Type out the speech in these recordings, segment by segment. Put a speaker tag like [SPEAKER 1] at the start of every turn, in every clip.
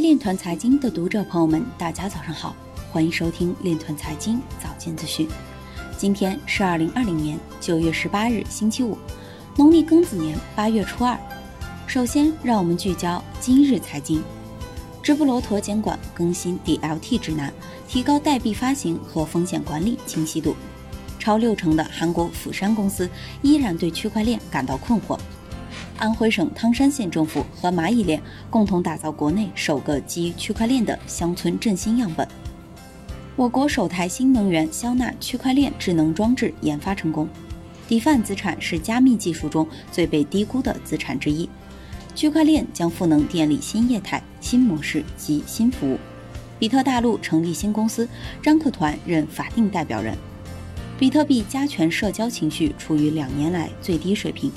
[SPEAKER 1] 链团财经的读者朋友们，大家早上好，欢迎收听链团财经早间资讯。今天是二零二零年九月十八日，星期五，农历庚子年八月初二。首先，让我们聚焦今日财经。直布罗陀监管更新 DLT 指南，提高代币发行和风险管理清晰度。超六成的韩国釜山公司依然对区块链感到困惑。安徽省汤山县政府和蚂蚁链共同打造国内首个基于区块链的乡村振兴样本。我国首台新能源消纳区块链智能装置研发成功。DeFi 资产是加密技术中最被低估的资产之一。区块链将赋能电力新业态、新模式及新服务。比特大陆成立新公司，张克团任法定代表人。比特币加权社交情绪处于两年来最低水平。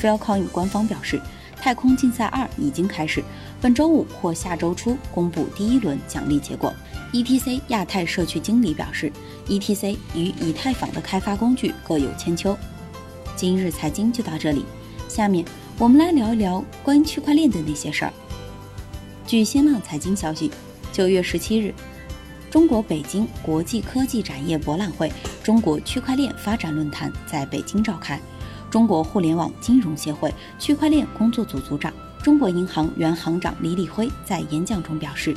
[SPEAKER 1] Faircoin 官方表示，太空竞赛二已经开始，本周五或下周初公布第一轮奖励结果。ETC 亚太社区经理表示，ETC 与以太坊的开发工具各有千秋。今日财经就到这里，下面。我们来聊一聊关于区块链的那些事儿。据新浪财经消息，九月十七日，中国北京国际科技展业博览会中国区块链发展论坛在北京召开。中国互联网金融协会区块链工作组组长、中国银行原行长李立辉在演讲中表示，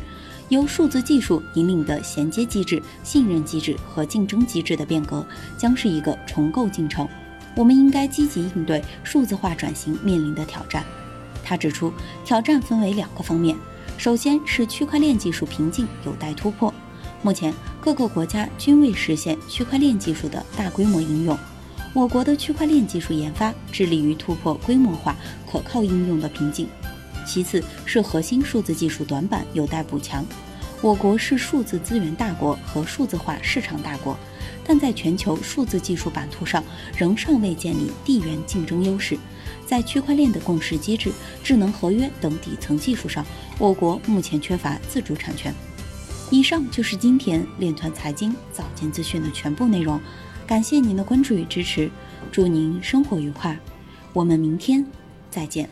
[SPEAKER 1] 由数字技术引领的衔接机制、信任机制和竞争机制的变革，将是一个重构进程。我们应该积极应对数字化转型面临的挑战。他指出，挑战分为两个方面，首先是区块链技术瓶颈有待突破。目前，各个国家均未实现区块链技术的大规模应用。我国的区块链技术研发致力于突破规模化、可靠应用的瓶颈。其次是核心数字技术短板有待补强。我国是数字资源大国和数字化市场大国。但在全球数字技术版图上，仍尚未建立地缘竞争优势。在区块链的共识机制、智能合约等底层技术上，我国目前缺乏自主产权。以上就是今天链团财经早间资讯的全部内容，感谢您的关注与支持，祝您生活愉快，我们明天再见。